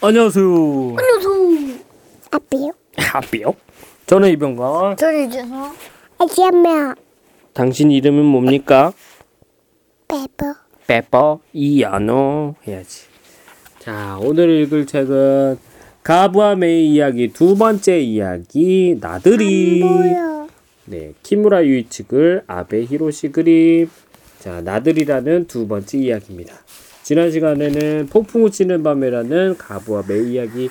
안녕하세요. 안녕하세요. 아삐요? 아삐요? 저는 이병관. 저를 이제서 아시아메 당신 이름은 뭡니까? 페퍼 빼퍼 이안호 해야지. 자, 오늘 읽을 책은 가부와 메이 이야기 두 번째 이야기 나들이. 뭐야? 네, 키무라 유이치 글, 아베 히로시 그림. 자, 나들이라는 두 번째 이야기입니다. 지난 시간에는 폭풍우 치는 밤에라는 가부와 메이 이야기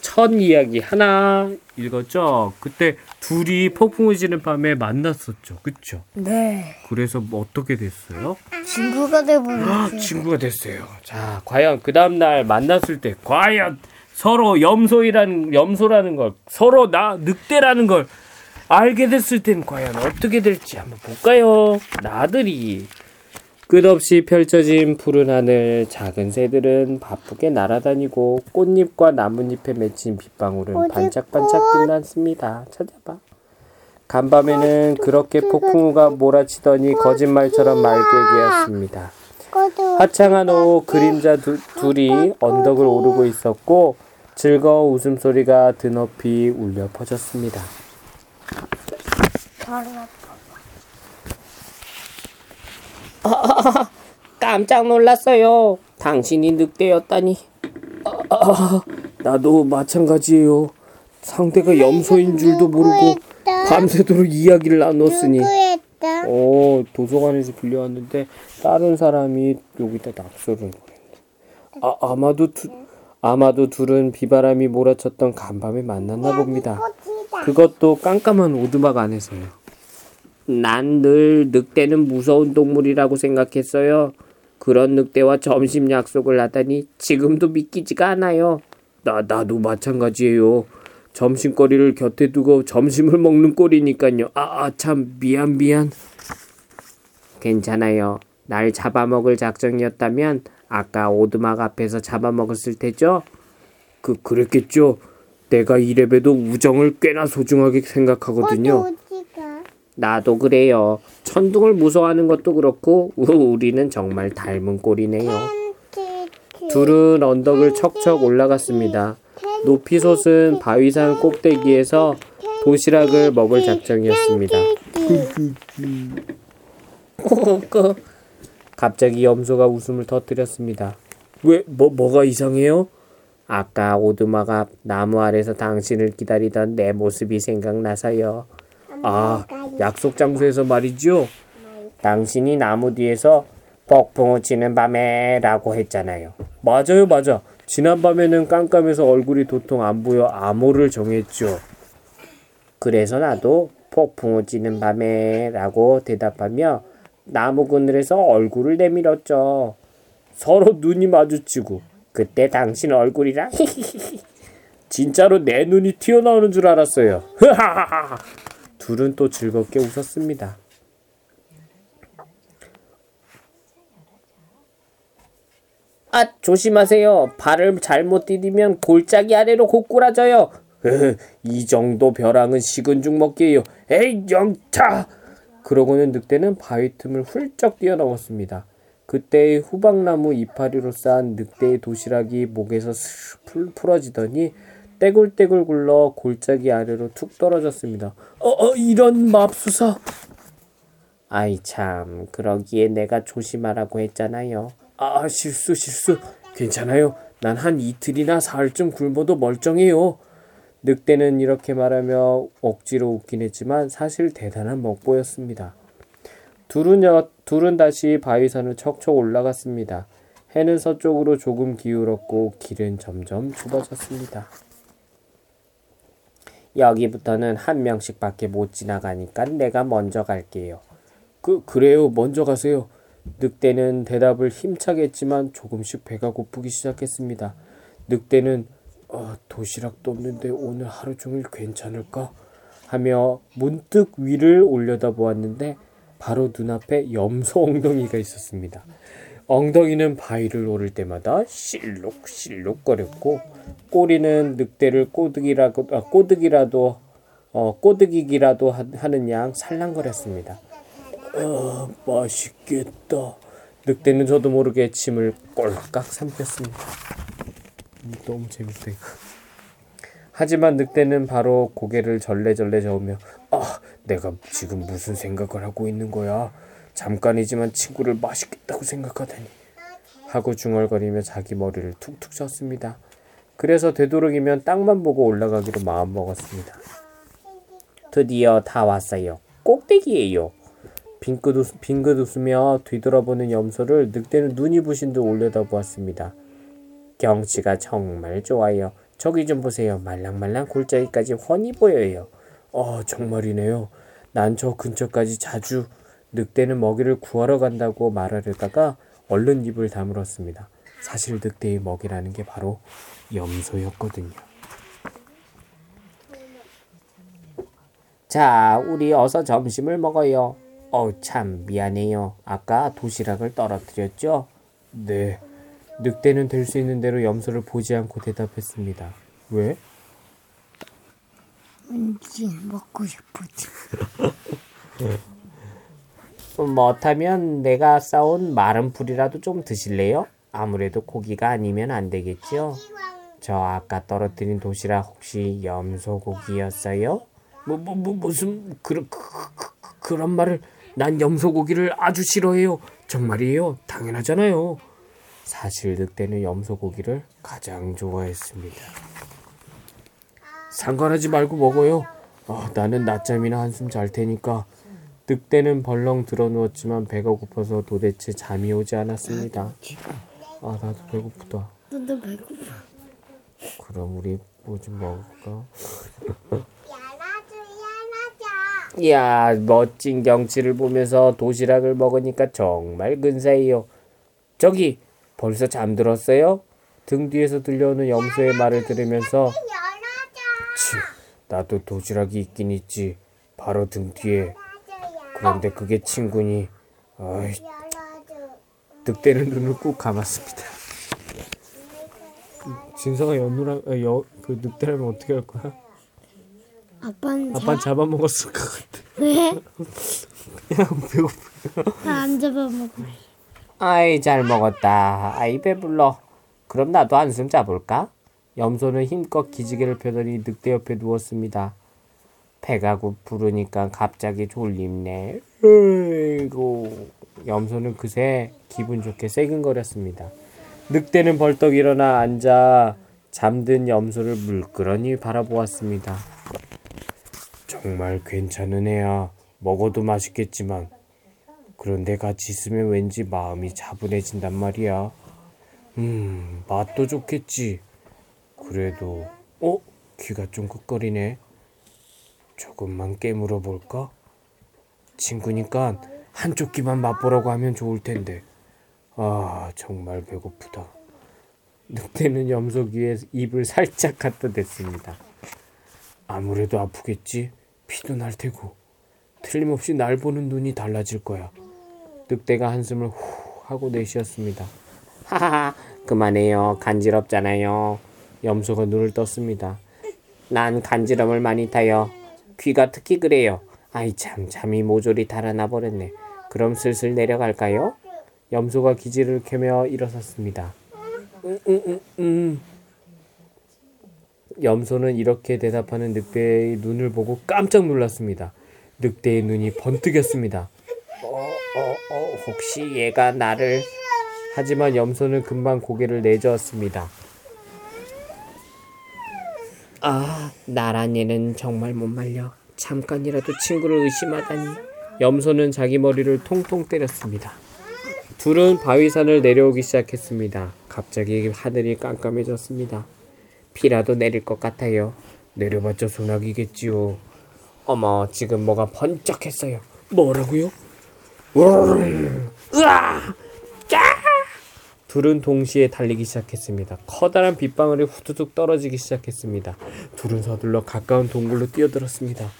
첫 이야기 하나 읽었죠? 그때 둘이 폭풍우 치는 밤에 만났었죠. 그쵸? 네 그래서 뭐 어떻게 됐어요? 친구가 돼버렸어요. 친구가 됐어요. 자, 과연 그 다음 날 만났을 때 과연 서로 염소이라는 염소라는 걸 서로 나 늑대라는 걸 알게 됐을 땐 과연 어떻게 될지 한번 볼까요? 나들이 끝없이 펼쳐진 푸른 하늘 작은 새들은 바쁘게 날아다니고 꽃잎과 나뭇잎에 맺힌 빗방울은 반짝반짝 빛났습니다. 찾아봐. 간밤에는 그렇게 폭풍우가 몰아치더니 거짓말처럼 맑게 개었습니다. 화창한 오후 그림자 두, 둘이 언덕을 오르고 있었고 즐거운 웃음소리가 드높이 울려 퍼졌습니다. 바로 깜짝 놀랐어요. 당신이 늑대였다니. 아, 나도 마찬가지예요. 상대가 염소인 줄도 모르고 밤새도록 이야기를 나눴으니. 누구였다? 어, 도서관에서 빌려왔는데 다른 사람이 여기다 낙서를 보냈네. 아, 아마도 두, 아마도 둘은 비바람이 몰아쳤던 간밤에 만났나 봅니다. 그것도 깜깜한 오두막 안에서요. 난 늘 늑대는 무서운 동물이라고 생각했어요. 그런 늑대와 점심 약속을 하다니 지금도 믿기지가 않아요. 나 나도 마찬가지예요. 점심거리를 곁에 두고 점심을 먹는 꼴이니까요. 아, 아, 참 미안 미안. 괜찮아요. 날 잡아먹을 작정이었다면 아까 오두막 앞에서 잡아먹었을 테죠? 그 그랬겠죠. 내가 이래봬도 우정을 꽤나 소중하게 생각하거든요. 나도 그래요. 천둥을 무서워하는 것도 그렇고 우, 우리는 정말 닮은 꼴이네요. 둘은 언덕을 척척 올라갔습니다. 높이 솟은 바위산 꼭대기에서 도시락을 먹을 작정이었습니다. 갑자기 염소가 웃음을 터뜨렸습니다. 왜, 뭐, 뭐가 이상해요? 아까 오두막 앞 나무 아래서 당신을 기다리던 내 모습이 생각나서요. 아, 약속 장소에서 말이죠? 당신이 나무 뒤에서 폭풍우 치는 밤에 라고 했잖아요. 맞아요, 맞아. 지난밤에는 깜깜해서 얼굴이 도통 안 보여 암호를 정했죠. 그래서 나도 폭풍우 치는 밤에 라고 대답하며 나무 그늘에서 얼굴을 내밀었죠. 서로 눈이 마주치고 그때 당신 얼굴이랑 진짜로 내 눈이 튀어나오는 줄 알았어요. 둘은 또 즐겁게 웃었습니다. 아, 조심하세요. 발을 잘못 디디면 골짜기 아래로 고꾸라져요. 이 정도 벼랑은 식은 죽 먹기예요. 에이, 영차! 그러고는 늑대는 바위 틈을 훌쩍 뛰어넘었습니다. 그때 후방나무 이파리로 쌓은 늑대의 도시락이 목에서 풀어지더니 떼굴떼굴 굴러 골짜기 아래로 툭 떨어졌습니다. 어, 어 이런 맙수사. 아이 참 그러기에 내가 조심하라고 했잖아요. 아 실수 실수 괜찮아요. 난 한 이틀이나 사흘쯤 굶어도 멀쩡해요. 늑대는 이렇게 말하며 억지로 웃긴 했지만 사실 대단한 먹보였습니다. 둘은, 여, 둘은 다시 바위산을 척척 올라갔습니다. 해는 서쪽으로 조금 기울었고 길은 점점 좁아졌습니다. 여기부터는 한 명씩밖에 못 지나가니까 내가 먼저 갈게요. 그 그래요. 먼저 가세요. 늑대는 대답을 힘차게 했지만 조금씩 배가 고프기 시작했습니다. 늑대는 어, 도시락도 없는데 오늘 하루 종일 괜찮을까? 하며 문득 위를 올려다 보았는데 바로 눈앞에 염소 엉덩이가 있었습니다. 엉덩이는 바위를 오를 때마다 실룩실룩거렸고 꼬리는 늑대를 꼬드기라도 아, 꼬드기라도 어, 꼬드기기라도 하- 하는 양 살랑거렸습니다. 아, 맛있겠다. 늑대는 저도 모르게 침을 꼴깍 삼켰습니다. 너무 재밌다 이거. 하지만 늑대는 바로 고개를 절레절레 저으며 아 내가 지금 무슨 생각을 하고 있는 거야 잠깐이지만 친구를 맛있겠다고 생각하다니 하고 중얼거리며 자기 머리를 툭툭 쳤습니다 그래서 되도록이면 땅만 보고 올라가기로 마음먹었습니다 드디어 다 왔어요 꼭대기예요 빙긋, 웃, 빙긋 웃으며 뒤돌아보는 염소를 늑대는 눈이 부신 듯 올려다보았습니다 경치가 정말 좋아요. 저기 좀 보세요. 말랑말랑 골짜기까지 훤히 보여요. 어, 정말이네요. 난 저 근처까지 자주 늑대는 먹이를 구하러 간다고 말하려다가 얼른 입을 다물었습니다. 사실 늑대의 먹이라는 게 바로 염소였거든요. 자, 우리 어서 점심을 먹어요. 어, 참 미안해요. 아까 도시락을 떨어뜨렸죠? 네. 늑대는 될 수 있는 대로 염소를 보지 않고 대답했습니다. 왜? 왠지 먹고 싶었지. 못하면 내가 싸온 마른 풀이라도 좀 드실래요? 아무래도 고기가 아니면 안 되겠죠? 저 아까 떨어뜨린 도시락 혹시 염소 고기였어요? 뭐, 뭐, 뭐 무슨 그, 그, 그, 그런 말을 난 염소 고기를 아주 싫어해요. 정말이에요. 당연하잖아요. 사실 늑대는 염소 고기를 가장 좋아했습니다. 상관하지 말고 먹어요. 어, 나는 낮잠이나 한숨 잘 테니까. 늑대는 벌렁 들어 누웠지만 배가 고파서 도대체 잠이 오지 않았습니다. 아 나도 배고프다. 나도 배고파. 그럼 우리 뭐 좀 먹을까? 이야 멋진 경치를 보면서 도시락을 먹으니까 정말 근사해요. 저기 벌써 잠들었어요? 등 뒤에서 들려오는 염소의 말을 들으면서. 치, 나도 도시락이 있긴 있지. 바로 등 뒤에. 그런데 그게 친구니. 야나주. 늑대는 눈을 꾹 감았습니다. 진서가 연우랑 아, 여, 그 늑대라면 어떻게 할 거야? 아빠는 아빠 잡아먹었을 것 같아. 왜? 야 배고파. 나 안 잡아먹을래. 아이 잘 먹었다. 아이 배불러. 그럼 나도 한숨 자볼까? 염소는 힘껏 기지개를 펴더니 늑대 옆에 누웠습니다. 배가 고프르니까 갑자기 졸립네. 으이고 염소는 그새 기분 좋게 새근거렸습니다. 늑대는 벌떡 일어나 앉아 잠든 염소를 물끄러니 바라보았습니다. 정말 괜찮은 애야. 먹어도 맛있겠지만 그런데 같이 있으면 왠지 마음이 차분해진단 말이야. 음, 맛도 좋겠지. 그래도, 어? 귀가 좀 끄꺼리네. 조금만 깨물어 볼까? 친구니까 한쪽 귀만 맛보라고 하면 좋을 텐데. 아, 정말 배고프다. 늑대는 염소 귀에 입을 살짝 갖다 댔습니다. 아무래도 아프겠지? 피도 날 테고. 틀림없이 날 보는 눈이 달라질 거야. 늑대가 한숨을 후 하고 내쉬었습니다. 하하하, 그만해요. 간지럽잖아요. 염소가 눈을 떴습니다. 난 간지럼을 많이 타요. 귀가 특히 그래요. 아이 참, 잠이 모조리 달아나 버렸네. 그럼 슬슬 내려갈까요? 염소가 기지를 켜며 일어섰습니다. 음, 음, 음, 음. 염소는 이렇게 대답하는 늑대의 눈을 보고 깜짝 놀랐습니다. 늑대의 눈이 번뜩였습니다. 어, 어, 어, 혹시 얘가 나를... 하지만 염소는 금방 고개를 내저었습니다. 아, 나란 얘는 정말 못 말려. 잠깐이라도 친구를 의심하다니. 염소는 자기 머리를 통통 때렸습니다. 둘은 바위산을 내려오기 시작했습니다. 갑자기 하늘이 깜깜해졌습니다. 비라도 내릴 것 같아요. 내려봤자 소나기겠지요. 어머, 지금 뭐가 번쩍했어요. 뭐라고요? 으아! 까! 둘은 동시에 달리기 시작했습니다. 커다란 빗방울이 후두둑 떨어지기 시작했습니다. 둘은 서둘러 가까운 동굴로 뛰어들었습니다.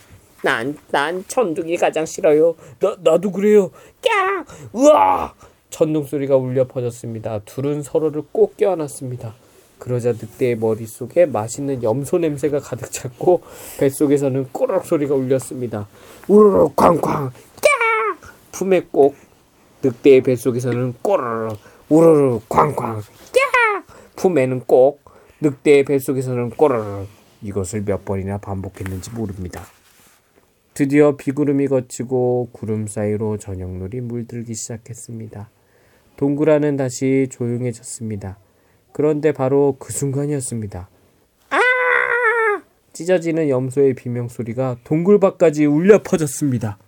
난, 난 천둥이 가장 싫어요. 나, 나도 그래요. 까! 으아! 천둥 소리가 울려 퍼졌습니다. 둘은 서로를 꼭 껴안았습니다. 그러자 늑대의 머릿속에 맛있는 염소 냄새가 가득 찼고 뱃속에서는 꼬르륵 소리가 울렸습니다. 우르르 쾅쾅 까! 품에 꼭 늑대의 뱃속에서는 꼬르륵 우르르 쾅쾅 까! 품에는 꼭 늑대의 뱃속에서는 꼬르르 이것을 몇 번이나 반복했는지 모릅니다. 드디어 비구름이 걷히고 구름 사이로 저녁놀이 물들기 시작했습니다. 동굴안은 다시 조용해졌습니다. 그런데 바로 그 순간이었습니다. 아! 찢어지는 염소의 비명 소리가 동굴 밖까지 울려 퍼졌습니다.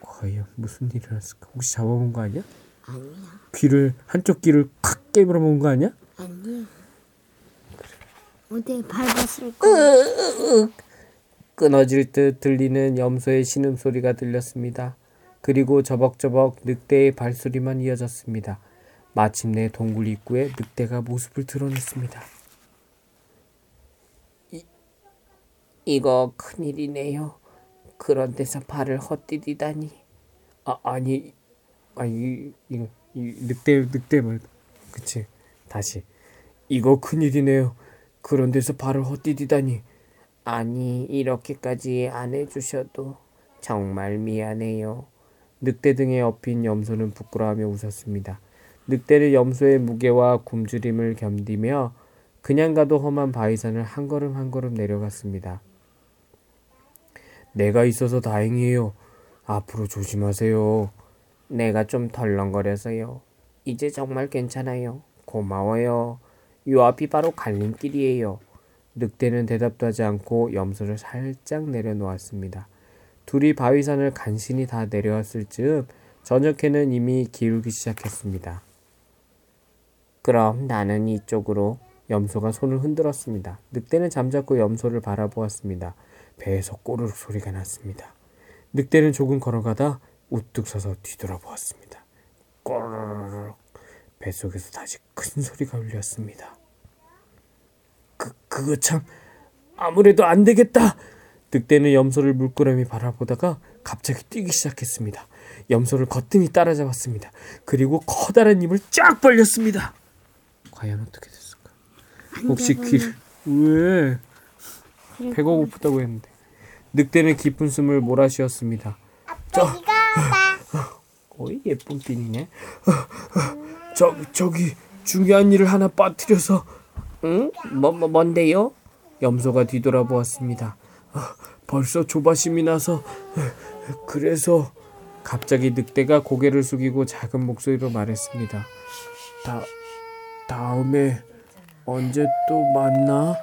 과연 무슨 일이 났을까? 혹시 잡아본 거 아니야? 아니야. 귀를 한쪽 귀를 콱 깨물어 먹은 거 아니야? 아니야. 어디 밟았을 거야. 끊어질 듯 들리는 염소의 신음소리가 들렸습니다. 그리고 저벅저벅 늑대의 발소리만 이어졌습니다. 마침내 동굴 입구에 늑대가 모습을 드러냈습니다. 이, 이거 큰일이네요. 그런 데서 발을 헛디디다니. 아, 아니, 아니, 이거, 이 늑대, 늑대 말, 그치. 다시. 이거 큰일이네요. 그런 데서 발을 헛디디다니. 아니, 이렇게까지 안 해주셔도 정말 미안해요. 늑대 등에 업힌 염소는 부끄러워하며 웃었습니다. 늑대는 염소의 무게와 굶주림을 견디며 그냥 가도 험한 바위산을 한 걸음 한 걸음 내려갔습니다. 내가 있어서 다행이에요. 앞으로 조심하세요. 내가 좀 덜렁거려서요. 이제 정말 괜찮아요. 고마워요. 요 앞이 바로 갈림길이에요. 늑대는 대답도 하지 않고 염소를 살짝 내려놓았습니다. 둘이 바위산을 간신히 다 내려왔을 즈음 저녁에는 이미 기울기 시작했습니다. 그럼 나는 이쪽으로 염소가 손을 흔들었습니다. 늑대는 잠자코 염소를 바라보았습니다. 배에서 꼬르륵 소리가 났습니다. 늑대는 조금 걸어가다 우뚝 서서 뒤돌아보았습니다. 꼬르륵 뱃속에서 다시 큰 소리가 울렸습니다. 그, 그거 참 아무래도 안 되겠다. 늑대는 염소를 물끄러미 바라보다가 갑자기 뛰기 시작했습니다. 염소를 거뜬히 따라잡았습니다. 그리고 커다란 입을 쫙 벌렸습니다. 과연 어떻게 됐을까? 혹시 귀를 왜 배가 고프다고 했는데 늑대는 깊은 숨을 몰아쉬었습니다. 거의 예쁜 핀이네. 저 저기 중요한 일을 하나 빠뜨려서 응? 뭐, 뭐 뭔데요? 염소가 뒤돌아보았습니다. 아, 벌써 조바심이 나서 그래서 갑자기 늑대가 고개를 숙이고 작은 목소리로 말했습니다. 다 다음에 언제 또 만나?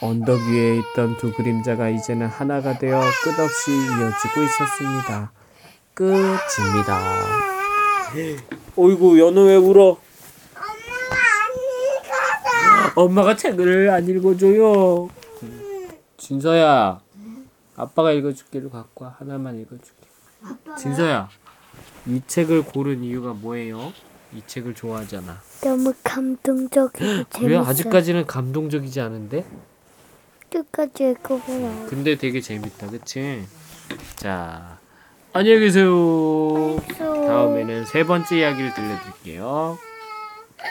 언덕 위에 있던 두 그림자가 이제는 하나가 되어 끝없이 이어지고 있었습니다. 끝입니다. 어이구 연우 왜 울어? 엄마가 안 읽어서. 엄마가 책을 안 읽어줘요. 진서야, 아빠가 읽어줄게를 갖고 와. 하나만 읽어줄게. 진서야, 이 책을 고른 이유가 뭐예요? 이 책을 좋아하잖아. 너무 감동적이고 그래 재밌어. 아직까지는 감동적이지 않은데? 끝까지 읽어보라. 근데 되게 재밌다, 그치? 자, 안녕히 계세요. 다음에는 세 번째 이야기를 들려드릴게요.